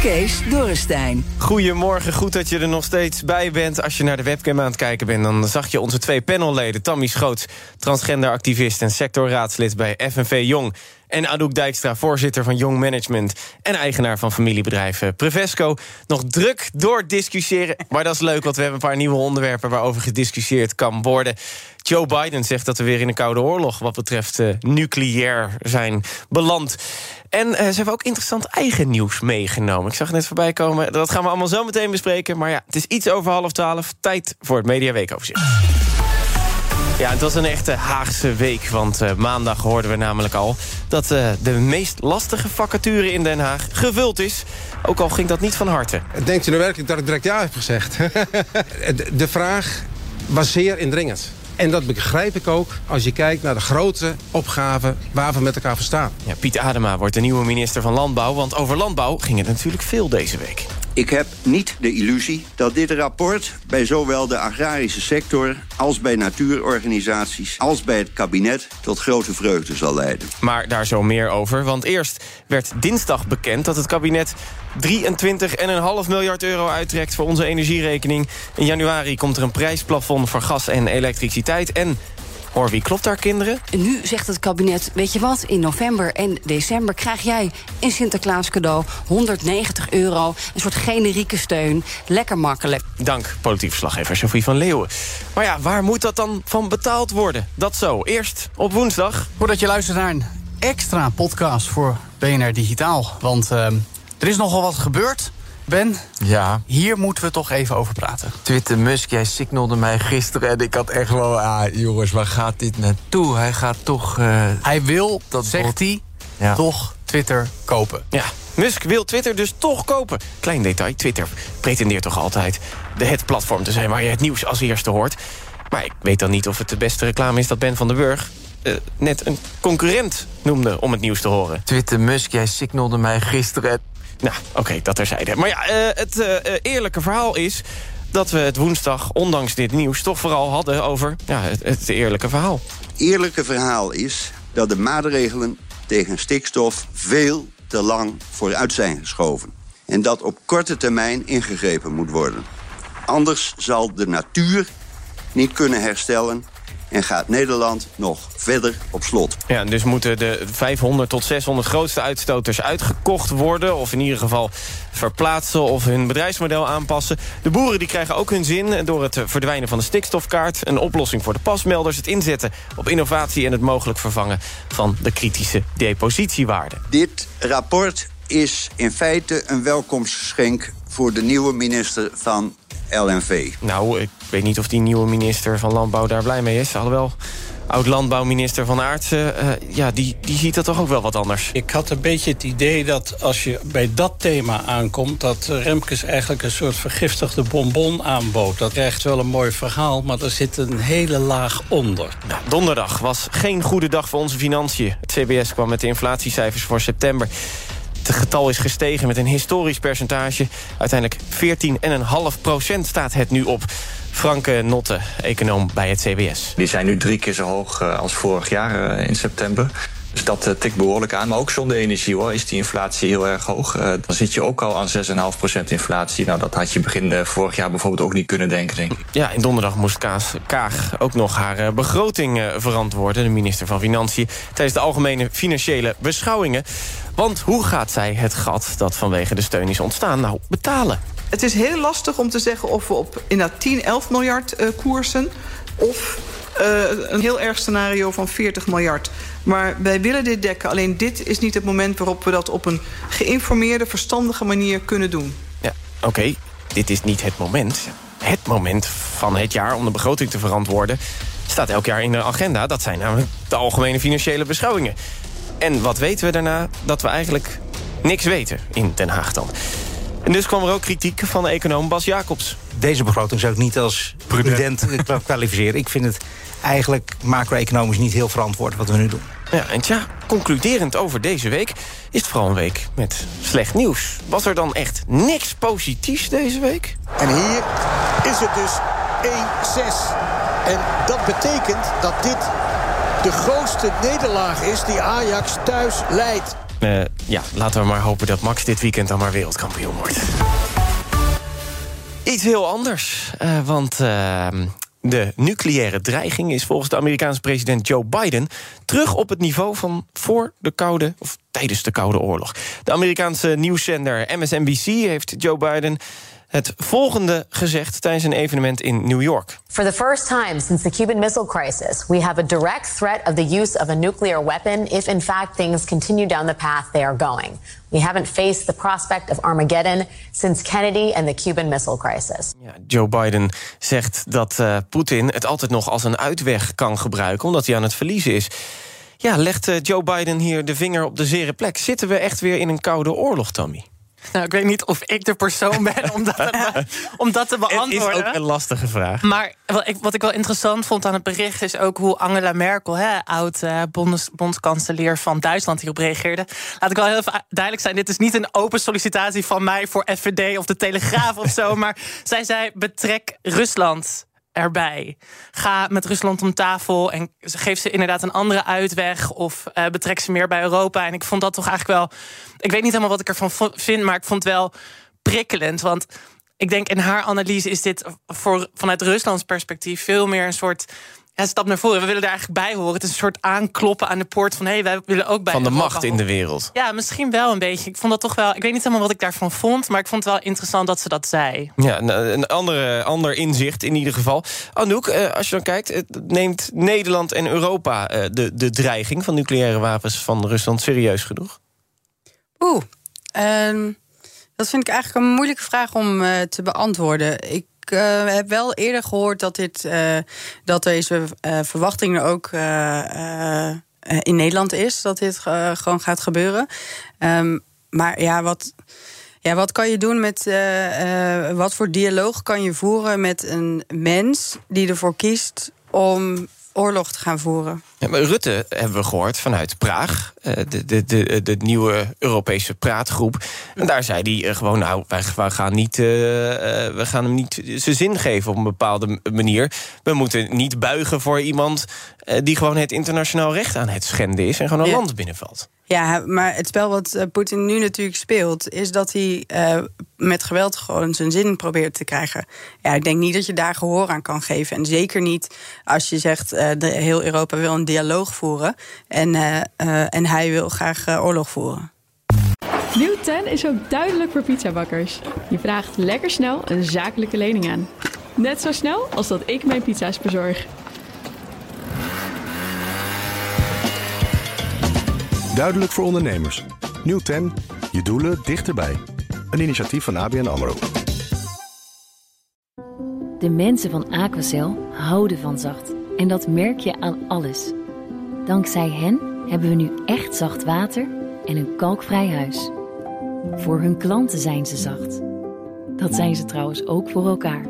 Kees Dorrestein. Goedemorgen, goed dat je er nog steeds bij bent. Als je naar de webcam aan het kijken bent... dan zag je onze twee panelleden. Tammy Schoots, transgenderactivist en sectorraadslid bij FNV Jong... En Anouk Dijkstra, voorzitter van Young Management... en eigenaar van familiebedrijf Prevesco. Nog druk doordiscussiëren, maar dat is leuk... want we hebben een paar nieuwe onderwerpen... waarover gediscussieerd kan worden. Joe Biden zegt dat we weer in een koude oorlog... wat betreft uh, nucleair zijn beland. En uh, ze hebben ook interessant eigen nieuws meegenomen. Ik zag het net voorbij komen. Dat gaan we allemaal zo meteen bespreken. Maar ja, het is iets over half twaalf. Tijd voor het Mediaweekoverzicht. Ja, het was een echte Haagse week, want uh, maandag hoorden we namelijk al... dat uh, de meest lastige vacature in Den Haag gevuld is. Ook al ging dat niet van harte. Denkt u nou werkelijk dat ik direct ja heb gezegd? de vraag was zeer indringend. En dat begrijp ik ook als je kijkt naar de grote opgaven waar we met elkaar voor staan. Ja, Piet Adema wordt de nieuwe minister van Landbouw... want over landbouw ging het natuurlijk veel deze week. Ik heb niet de illusie dat dit rapport bij zowel de agrarische sector... als bij natuurorganisaties, als bij het kabinet... tot grote vreugde zal leiden. Maar daar zo meer over, want eerst werd dinsdag bekend... dat het kabinet 23,5 miljard euro uittrekt voor onze energierekening. In januari komt er een prijsplafond voor gas en elektriciteit... en Hoor, wie klopt daar, kinderen? Nu zegt het kabinet, weet je wat, in november en december... krijg jij een Sinterklaas cadeau, 190 euro... een soort generieke steun, lekker makkelijk. Dank, politiek verslaggever Sophie van Leeuwen. Maar ja, waar moet dat dan van betaald worden? Dat zo, eerst op woensdag. Voordat je luistert naar een extra podcast voor BNR Digitaal. Want uh, er is nogal wat gebeurd... Ben, ja. hier moeten we toch even over praten. Twitter Musk, jij signalde mij gisteren en ik had echt wel... Ah, jongens, waar gaat dit naartoe? Hij gaat toch... Uh, hij wil, dat zegt hij, ja. toch Twitter kopen. Ja, Musk wil Twitter dus toch kopen. Klein detail, Twitter pretendeert toch altijd de het platform te zijn... waar je het nieuws als eerste hoort. Maar ik weet dan niet of het de beste reclame is dat Ben van den Burg... Uh, net een concurrent noemde om het nieuws te horen. Twitter Musk, jij signalde mij gisteren... Nou, oké, dat terzijde. Maar ja, uh, het uh, eerlijke verhaal is dat we het woensdag, ondanks dit nieuws... toch vooral hadden over ja, het, het eerlijke verhaal. Eerlijke verhaal is dat de maatregelen tegen stikstof... veel te lang vooruit zijn geschoven. En dat op korte termijn ingegrepen moet worden. Anders zal de natuur niet kunnen herstellen en gaat Nederland nog verder op slot. Ja, dus moeten de 500 tot 600 grootste uitstoters uitgekocht worden... of in ieder geval verplaatsen of hun bedrijfsmodel aanpassen. De boeren die krijgen ook hun zin door het verdwijnen van de stikstofkaart... een oplossing voor de pasmelders, het inzetten op innovatie... en het mogelijk vervangen van de kritische depositiewaarde. Dit rapport is in feite een welkomstgeschenk voor de nieuwe minister van LNV. Nou, ik weet niet of die nieuwe minister van Landbouw daar blij mee is. Alhoewel, oud-landbouwminister Van Aartsen... Uh, ja, die, die ziet dat toch ook wel wat anders. Ik had een beetje het idee dat als je bij dat thema aankomt... dat Remkes eigenlijk een soort vergiftigde bonbon aanbood. Dat krijgt wel een mooi verhaal, maar er zit een hele laag onder. Nou, donderdag was geen goede dag voor onze financiën. Het CBS kwam met de inflatiecijfers voor september. Het getal is gestegen met een historisch percentage. Uiteindelijk 14,5 procent staat het nu op. Franke Notte, econoom bij het CBS. Die zijn nu drie keer zo hoog uh, als vorig jaar uh, in september. Dus dat uh, tikt behoorlijk aan. Maar ook zonder energie hoor, is die inflatie heel erg hoog. dan zit je ook al aan 6,5% inflatie. Nou, dat had je begin vorig jaar bijvoorbeeld ook niet kunnen denken, denk ik. Ja, en donderdag moest Kaas, Kaag ook nog haar begroting verantwoorden... de minister van Financiën, tijdens de algemene financiële beschouwingen. Want hoe gaat zij het gat dat vanwege de steun is ontstaan nou betalen? Het is heel lastig om te zeggen of we op inderdaad 10, 11 miljard uh, koersen... of een heel erg scenario van 40 miljard. Maar wij willen dit dekken. Alleen dit is niet het moment waarop we dat op een geïnformeerde, verstandige manier kunnen doen. Ja, oké. Dit is niet het moment. Het moment van het jaar om de begroting te verantwoorden... staat elk jaar in de agenda. Dat zijn namelijk de algemene financiële beschouwingen. En wat weten we daarna? Dat we eigenlijk niks weten in Den Haag dan. En dus kwam er ook kritiek van de econoom Bas Jacobs. Deze begroting zou ik niet als prudent kwalificeren. Ik vind het eigenlijk macro-economisch niet heel verantwoord wat we nu doen. Ja, en tja, concluderend over deze week is het vooral een week met slecht nieuws. Was er dan echt niks positiefs deze week? En hier is het dus 1-6. En dat betekent dat dit de grootste nederlaag is die Ajax thuis leidt. Uh, ja, laten we maar hopen dat Max dit weekend dan maar wereldkampioen wordt. Iets heel anders, uh, want uh, de nucleaire dreiging is volgens de Amerikaanse president Joe Biden terug op het niveau van voor de Koude of tijdens de Koude Oorlog. De Amerikaanse nieuwszender MSNBC heeft Joe Biden het volgende gezegd tijdens een evenement in New York. For the first time since the Cuban Missile Crisis, we have a direct threat of the use of a nuclear weapon if in fact things continue down the path they are going. We haven't faced the prospect of Armageddon since Kennedy and the Cuban Missile Crisis. Ja, Joe Biden zegt dat uh, Poetin het altijd nog als een uitweg kan gebruiken omdat hij aan het verliezen is. Ja, legt uh, Joe Biden hier de vinger op de zere plek? Zitten we echt weer in een koude oorlog, Tommy? Nou, ik weet niet of ik de persoon ben om dat, om dat te beantwoorden. Het is ook een lastige vraag. Maar wat ik, wat ik wel interessant vond aan het bericht... is ook hoe Angela Merkel, hè, oud bonds, bondskanselier van Duitsland... hierop reageerde. Laat ik wel heel even duidelijk zijn... dit is niet een open sollicitatie van mij voor FVD of de Telegraaf of zo... maar zij zei, betrek Rusland erbij. Ga met Rusland om tafel en geef ze inderdaad een andere uitweg... of uh, betrek ze meer bij Europa. En ik vond dat toch eigenlijk wel... Ik weet niet helemaal wat ik ervan vind, maar ik vond het wel prikkelend. Want ik denk in haar analyse is dit voor, vanuit Ruslands perspectief... veel meer een soort ja, stap naar voren. We willen daar eigenlijk bij horen. Het is een soort aankloppen aan de poort van... hé, hey, wij willen ook bij Van de macht in de wereld. Ja, misschien wel een beetje. Ik vond dat toch wel... Ik weet niet helemaal wat ik daarvan vond... maar ik vond het wel interessant dat ze dat zei. Ja, een andere, ander inzicht in ieder geval. Anouk, eh, als je dan kijkt... neemt Nederland en Europa eh, de, de dreiging van nucleaire wapens van Rusland serieus genoeg? Oeh, um, dat vind ik eigenlijk een moeilijke vraag om uh, te beantwoorden. Ik uh, heb wel eerder gehoord dat, dit, uh, dat deze uh, verwachtingen ook in Nederland is. Dat dit gewoon gaat gebeuren. Um, maar ja, wat. Ja, wat kan je doen met. wat voor dialoog kan je voeren met een mens die ervoor kiest om oorlog te gaan voeren. Ja, maar Rutte hebben we gehoord vanuit Praag, eh, de, de, de, de nieuwe Europese praatgroep. En daar zei hij eh, gewoon: Nou, wij, wij gaan, niet, uh, we gaan hem niet zijn zin geven op een bepaalde manier. We moeten niet buigen voor iemand die gewoon het internationaal recht aan het schenden is en gewoon een ja. land binnenvalt. Ja, maar het spel wat Poetin nu natuurlijk speelt, is dat hij uh, met geweld gewoon zijn zin probeert te krijgen. Ja, ik denk niet dat je daar gehoor aan kan geven. En zeker niet als je zegt, uh, de, heel Europa wil een dialoog voeren en, en hij wil graag oorlog voeren. Nieuw 10 is ook duidelijk voor pizzabakkers. Je vraagt lekker snel een zakelijke lening aan. Net zo snel als dat ik mijn pizza's bezorg. Duidelijk voor ondernemers. Nieuw 10. Je doelen dichterbij. Een initiatief van ABN AMRO. De mensen van Aquacel houden van zacht. En dat merk je aan alles. Dankzij hen hebben we nu echt zacht water en een kalkvrij huis. Voor hun klanten zijn ze zacht. Dat zijn ze trouwens ook voor elkaar.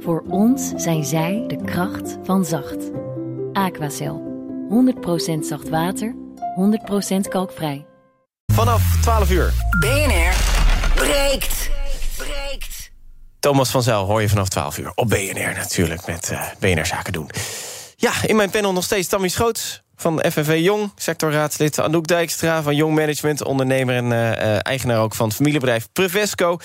Voor ons zijn zij de kracht van zacht. Aquacel. 100% zacht water 100% kalkvrij. vanaf 12 uur. BNR breekt. Thomas van Zijl hoor je vanaf 12 uur op BNR natuurlijk met uh, BNR Zaken doen. Ja, in mijn panel nog steeds Tammy Schoots van FNV Jong, sectorraadslid Anouk Dijkstra van Jong Management, ondernemer en uh, eigenaar ook van het familiebedrijf Prevesco.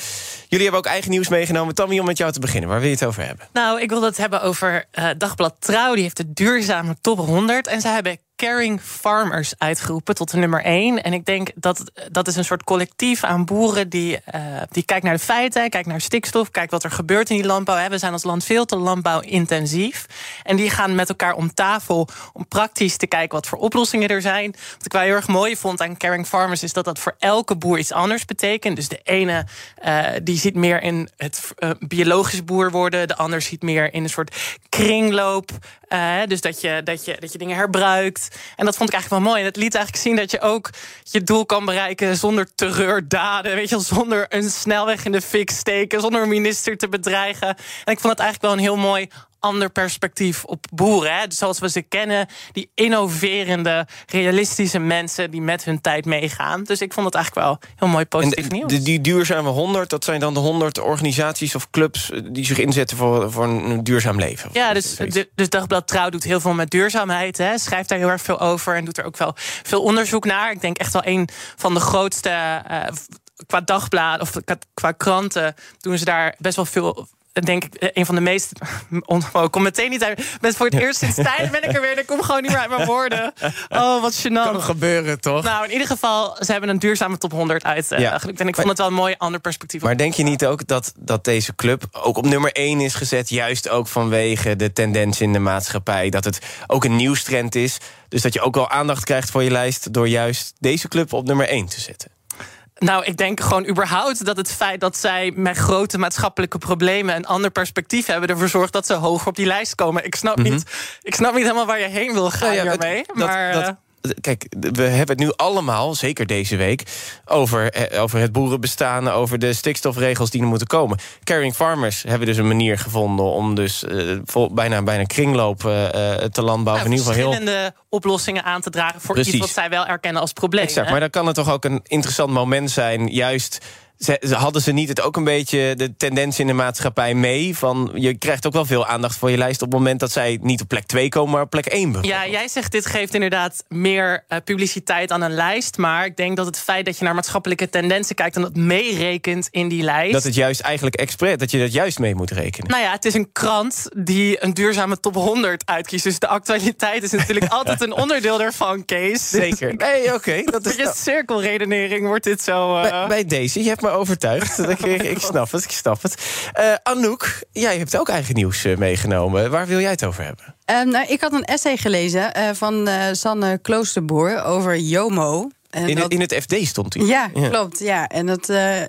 Jullie hebben ook eigen nieuws meegenomen. Tammy, om met jou te beginnen, waar wil je het over hebben? Nou, ik wil het hebben over uh, Dagblad Trouw. Die heeft de duurzame top 100 en ze hebben Caring Farmers uitgeroepen tot de nummer 1. En ik denk dat dat is een soort collectief aan boeren die, uh, die kijkt naar de feiten, kijkt naar stikstof, kijkt wat er gebeurt in die landbouw. We zijn als land veel te landbouwintensief. En die gaan met elkaar om tafel om praktisch te kijken wat voor oplossingen er zijn. Wat ik wel heel erg mooi vond aan Caring Farmers is dat dat voor elke boer iets anders betekent. Dus de ene uh, die ziet meer in het uh, biologisch boer worden, de ander ziet meer in een soort kringloop. dus dat je, dat, je, dat je dingen herbruikt. En dat vond ik eigenlijk wel mooi. En het liet eigenlijk zien dat je ook je doel kan bereiken zonder terreurdaden. Weet je, zonder een snelweg in de fik steken, zonder een minister te bedreigen. En ik vond het eigenlijk wel een heel mooi ander perspectief op boeren. Hè? Dus zoals we ze kennen, die innoverende, realistische mensen die met hun tijd meegaan. Dus ik vond het eigenlijk wel heel mooi positief en nieuws. De, die duurzame 100, dat zijn dan de 100 organisaties of clubs die zich inzetten voor, voor een duurzaam leven. Ja, dus, de, dus Dagblad Trouw doet heel veel met duurzaamheid. Hè? Schrijft daar heel erg veel over en doet er ook wel veel onderzoek naar. Ik denk echt wel een van de grootste. Uh, qua dagblad of qua kranten doen ze daar best wel veel denk ik een van de meest. Ik kom meteen niet uit. Met voor het eerst sinds tijd ben ik er weer. Ik kom gewoon niet meer uit mijn woorden. Oh, wat gênant. Kan gebeuren, toch? Nou, in ieder geval, ze hebben een duurzame top 100 uit. Uh, ja. En ik vond het wel een mooi ander perspectief. Maar denk je niet ook dat, dat deze club ook op nummer 1 is gezet? Juist ook vanwege de tendens in de maatschappij. Dat het ook een nieuwstrend is. Dus dat je ook wel aandacht krijgt voor je lijst. door juist deze club op nummer 1 te zetten. Nou, ik denk gewoon überhaupt dat het feit dat zij met grote maatschappelijke problemen een ander perspectief hebben, ervoor zorgt dat ze hoger op die lijst komen. Ik snap, mm -hmm. niet, ik snap niet helemaal waar je heen wil gaan ja, ja, hiermee. Het, maar, dat, dat, Kijk, we hebben het nu allemaal, zeker deze week, over, over het boerenbestaan, over de stikstofregels die er moeten komen. Caring Farmers hebben dus een manier gevonden om dus uh, vol, bijna, bijna kringloop uh, te landbouwen. Ja, in ieder geval verschillende heel... oplossingen aan te dragen voor Precies. iets wat zij wel erkennen als probleem. Exact, maar dan kan het toch ook een interessant moment zijn, juist ze, hadden ze niet het ook een beetje de tendens in de maatschappij mee? Van je krijgt ook wel veel aandacht voor je lijst op het moment dat zij niet op plek 2 komen, maar op plek 1 Ja, jij zegt dit geeft inderdaad meer uh, publiciteit aan een lijst. Maar ik denk dat het feit dat je naar maatschappelijke tendensen kijkt en dat meerekent in die lijst. Dat het juist eigenlijk expres, dat je dat juist mee moet rekenen. Nou ja, het is een krant die een duurzame top 100 uitkiest. Dus de actualiteit is natuurlijk altijd een onderdeel daarvan, Kees. Zeker. Nee, oké. Okay, dat is. Je cirkelredenering wordt dit zo. Uh... Bij, bij, deze, je hebt me overtuigd. ik, ik, snap het, ik snap het. Uh, Anouk, jij hebt ook eigen nieuws uh, meegenomen. Waar wil jij het over hebben? Um, nou, ik had een essay gelezen uh, van Sanne Kloosterboer over JOMO. En in, dat... in, het FD stond hij. Ja, ja, klopt. Ja. En dat, uh, uh,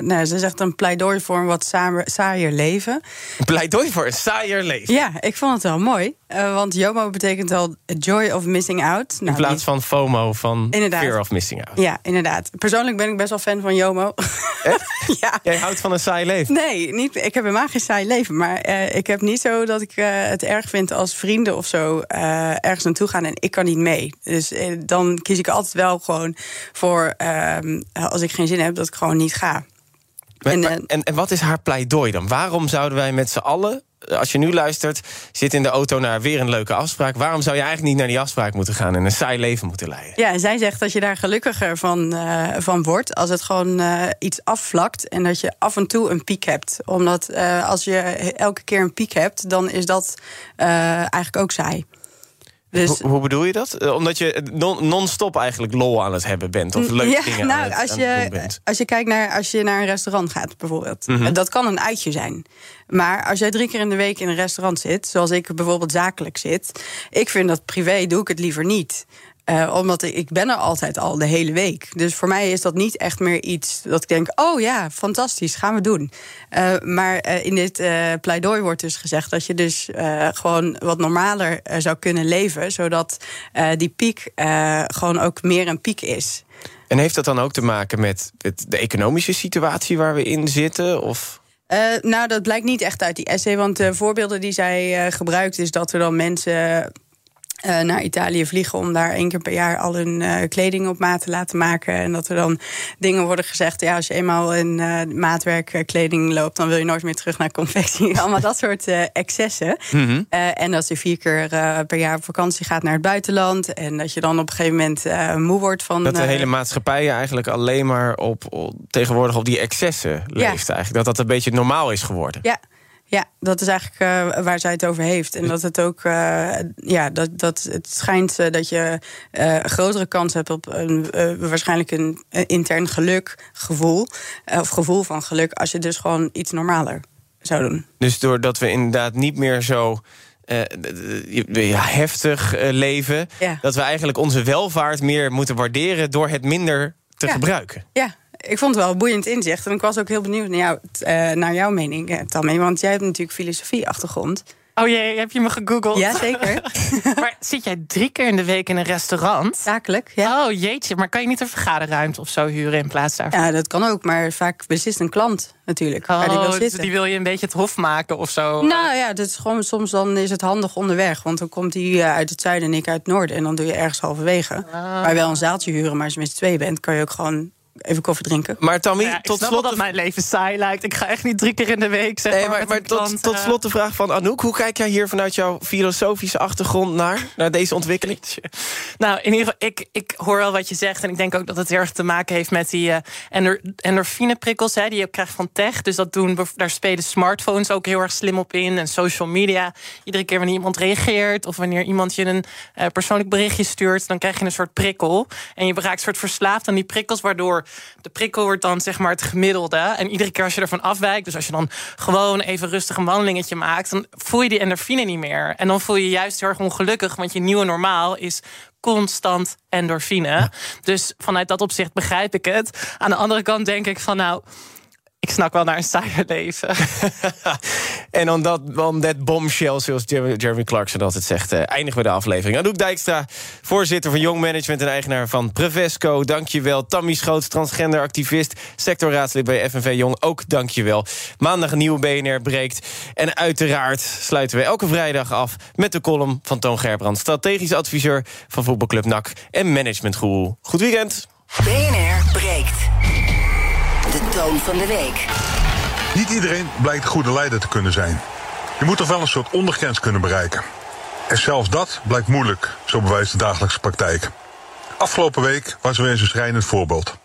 nou, ze zegt een pleidooi voor een wat saaier, saaier leven. Een pleidooi voor een saaier leven? Ja, ik vond het wel mooi. Uh, want JOMO betekent al joy of missing out. Nou, in plaats die... van FOMO, van inderdaad. fear of missing out. Ja, inderdaad. Persoonlijk ben ik best wel fan van JOMO. Echt? ja. Jij houdt van een saai leven? Nee, niet, ik heb helemaal geen saai leven. Maar ik heb niet zo dat ik het erg vind als vrienden of zo ergens naartoe gaan en ik kan niet mee. Dus dan kies ik altijd wel gewoon voor uh, als ik geen zin heb, dat ik gewoon niet ga. Maar, en, maar, en, en wat is haar pleidooi dan? Waarom zouden wij met z'n allen als je nu luistert, zit in de auto naar weer een leuke afspraak. Waarom zou je eigenlijk niet naar die afspraak moeten gaan en een saai leven moeten leiden? Ja, zij zegt dat je daar gelukkiger van, uh, van wordt als het gewoon uh, iets afvlakt en dat je af en toe een piek hebt. Omdat als je elke keer een piek hebt, dan is dat eigenlijk ook saai. Dus, hoe, hoe, bedoel je dat? Omdat je non-stop eigenlijk lol aan het hebben bent. Of leuke ja, dingen nou, aan het, als aan je, het doen bent. Als je kijkt naar als je naar een restaurant gaat, bijvoorbeeld. Mhm. Dat kan een uitje zijn. Maar als jij drie keer in de week in een restaurant zit, zoals ik bijvoorbeeld zakelijk zit, ik vind dat privé doe ik het liever niet. Uh, omdat ik, ben er altijd al de hele week. Dus voor mij is dat niet echt meer iets dat ik denk: oh ja, fantastisch, gaan we doen. Uh, maar uh, in dit pleidooi wordt dus gezegd dat je dus gewoon wat normaler zou kunnen leven, zodat die piek gewoon ook meer een piek is. En heeft dat dan ook te maken met de economische situatie waar we in zitten? Of? Uh, nou, dat blijkt niet echt uit die essay. Want de voorbeelden die zij uh, gebruikt, is dat er dan mensen eh, naar Italië vliegen om daar één keer per jaar al hun eh, kleding op maat te laten maken. En dat er dan dingen worden gezegd. Ja, als je eenmaal in uh, maatwerkkleding loopt, dan wil je nooit meer terug naar confectie. Allemaal dat soort excessen. Mhm. en dat je vier keer per jaar op vakantie gaat naar het buitenland. En dat je dan op een gegeven moment moe wordt van. Dat de hele maatschappij eigenlijk alleen maar op, op tegenwoordig op die excessen leeft. Eigenlijk. Dat dat een beetje normaal is geworden. Ja. Ja, dat is eigenlijk uh, waar zij het over heeft. En dat het ook, uh, ja, dat, dat het schijnt uh, dat je een grotere kans hebt op een, waarschijnlijk een intern gelukgevoel. of gevoel van geluk, als je dus gewoon iets normaler zou doen. Dus doordat we inderdaad niet meer zo. heftig leven. Ja. Dat we eigenlijk onze welvaart meer moeten waarderen door het minder te ja. gebruiken. Ja, ik vond het wel een boeiend inzicht. En ik was ook heel benieuwd naar, jou, uh, naar jouw mening, uh, Tammy. Want jij hebt natuurlijk filosofie-achtergrond. Oh jee, heb je me gegoogeld? Ja, zeker. maar zit jij drie keer in de week in een restaurant? Zakelijk, ja. Oh jeetje, maar kan je niet een vergaderruimte of zo huren in plaats daarvan? Ja, dat kan ook, maar vaak beslist een klant natuurlijk. Oh, die, wil dus zitten. die wil je een beetje het hof maken of zo? Nou ja, dat is gewoon, soms dan is het handig onderweg. Want dan komt hij uh, uit het zuiden en ik uit het noorden. En dan doe je ergens halverwege. Ah. Waar je wel een zaaltje huren, maar als je met z'n twee bent... kan je ook gewoon even koffie drinken. Maar Tammy, Ja, ik tot snap slot... dat mijn leven saai lijkt. Ik ga echt niet drie keer in de week zeg Nee, maar, maar, met maar een tot, klant, tot eh, slot de vraag van Anouk. Hoe kijk jij hier vanuit jouw filosofische achtergrond naar, naar deze ontwikkeling? Nou, in ieder geval, ik, ik hoor wel wat je zegt. En ik denk ook dat het heel erg te maken heeft met die eh endor endorfineprikkels hè, die je krijgt van tech. Dus dat doen, daar spelen smartphones ook heel erg slim op in. En social media. Iedere keer wanneer iemand reageert of wanneer iemand je een eh, persoonlijk berichtje stuurt, dan krijg je een soort prikkel. En je raakt een soort verslaafd aan die prikkels, waardoor de prikkel wordt dan zeg maar het gemiddelde. En iedere keer als je ervan afwijkt, dus als je dan gewoon even rustig een wandelingetje maakt, dan voel je die endorfine niet meer. En dan voel je je juist heel erg ongelukkig, want je nieuwe normaal is constant endorfine. Dus vanuit dat opzicht begrijp ik het. Aan de andere kant denk ik van nou, ik snak wel naar een saaier leven. En on dat, on that bombshell, zoals Jeremy, Clarkson altijd zegt... eh, eindigen we de aflevering. Anouk Dijkstra, voorzitter van Jong Management... en eigenaar van Prevesco, dankjewel. Tammy Schoots, transgenderactivist, sectorraadslid bij FNV Jong, ook dankjewel. Maandag een nieuwe BNR breekt. En uiteraard sluiten we elke vrijdag af... met de column van Toon Gerbrand... strategisch adviseur van voetbalclub NAC en managementgoeroe. Goed weekend. BNR breekt. De toon van de week. Niet iedereen blijkt een goede leider te kunnen zijn. Je moet toch wel een soort ondergrens kunnen bereiken. En zelfs dat blijkt moeilijk, zo bewijst de dagelijkse praktijk. Afgelopen week was er weer eens een schrijnend voorbeeld.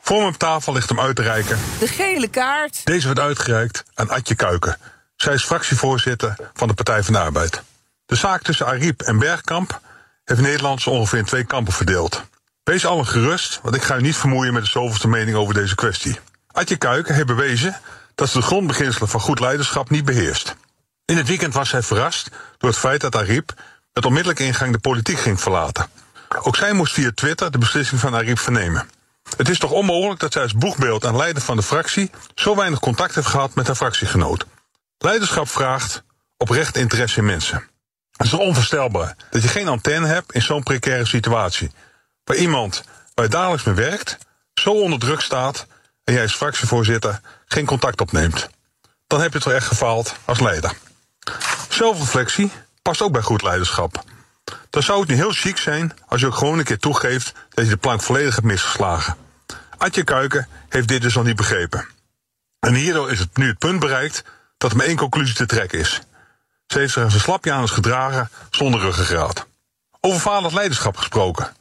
Voor me op tafel ligt hem uit te reiken. De gele kaart. Deze werd uitgereikt aan Adje Kuiken. Zij is fractievoorzitter van de Partij van de Arbeid. De zaak tussen Ariep en Bergkamp heeft Nederland zo ongeveer in twee kampen verdeeld. Wees allen gerust, want ik ga u niet vermoeien met de zoveelste mening over deze kwestie. Adje Kuiken heeft bewezen dat ze de grondbeginselen van goed leiderschap niet beheerst. In het weekend was zij verrast door het feit dat Ariep met onmiddellijke ingang de politiek ging verlaten. Ook zij moest via Twitter de beslissing van Ariep vernemen. Het is toch onmogelijk dat zij als boegbeeld en leider van de fractie zo weinig contact heeft gehad met haar fractiegenoot. Leiderschap vraagt oprecht interesse in mensen. Het is onvoorstelbaar dat je geen antenne hebt in zo'n precaire situatie. Waar iemand waar je dagelijks mee werkt, zo onder druk staat en jij als fractievoorzitter geen contact opneemt. Dan heb je toch echt gefaald als leider. Zelfreflectie past ook bij goed leiderschap. Dan zou het niet heel chic zijn als je ook gewoon een keer toegeeft dat je de plank volledig hebt misgeslagen. Adje Kuiken heeft dit dus nog niet begrepen. En hierdoor is het nu het punt bereikt dat er maar één conclusie te trekken is. Ze heeft zich een verslapje aan gedragen zonder ruggengraat. Over falend leiderschap gesproken.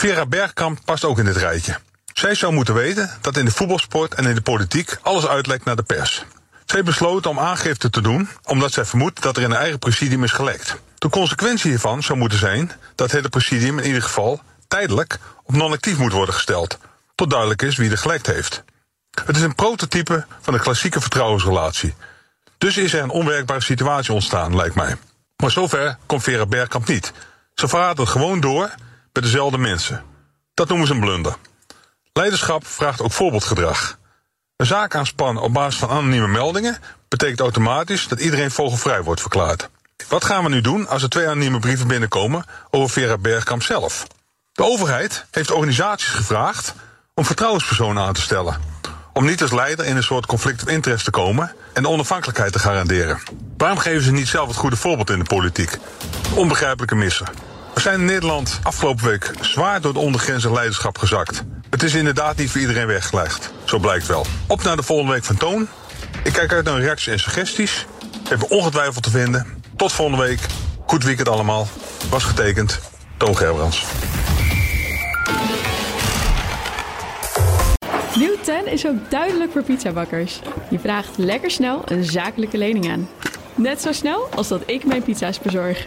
Vera Bergkamp past ook in dit rijtje. Zij zou moeten weten dat in de voetbalsport en in de politiek alles uitlekt naar de pers. Zij besloot om aangifte te doen omdat zij vermoedt dat er in haar eigen presidium is gelekt. De consequentie hiervan zou moeten zijn dat het hele presidium in ieder geval tijdelijk op non-actief moet worden gesteld. Tot duidelijk is wie er gelekt heeft. Het is een prototype van een klassieke vertrouwensrelatie. Dus is er een onwerkbare situatie ontstaan, lijkt mij. Maar zover komt Vera Bergkamp niet. Ze verraadt het gewoon door bij dezelfde mensen. Dat noemen ze een blunder. Leiderschap vraagt ook voorbeeldgedrag. Een zaak aanspannen op basis van anonieme meldingen betekent automatisch dat iedereen vogelvrij wordt verklaard. Wat gaan we nu doen als er twee anonieme brieven binnenkomen over Vera Bergkamp zelf? De overheid heeft organisaties gevraagd om vertrouwenspersonen aan te stellen. Om niet als leider in een soort conflict of interest te komen en de onafhankelijkheid te garanderen. Waarom geven ze niet zelf het goede voorbeeld in de politiek? Onbegrijpelijke missen. We zijn in Nederland afgelopen week zwaar door de ondergrensig leiderschap gezakt. Het is inderdaad niet voor iedereen weggelegd. Zo blijkt wel. Op naar de volgende week van Toon. Ik kijk uit naar reacties en suggesties. Hebben ongetwijfeld te vinden. Tot volgende week. Goed weekend allemaal. Was getekend. Toon Gerbrands. Nieuw 10 is ook duidelijk voor pizzabakkers. Je vraagt lekker snel een zakelijke lening aan. Net zo snel als dat ik mijn pizza's bezorg.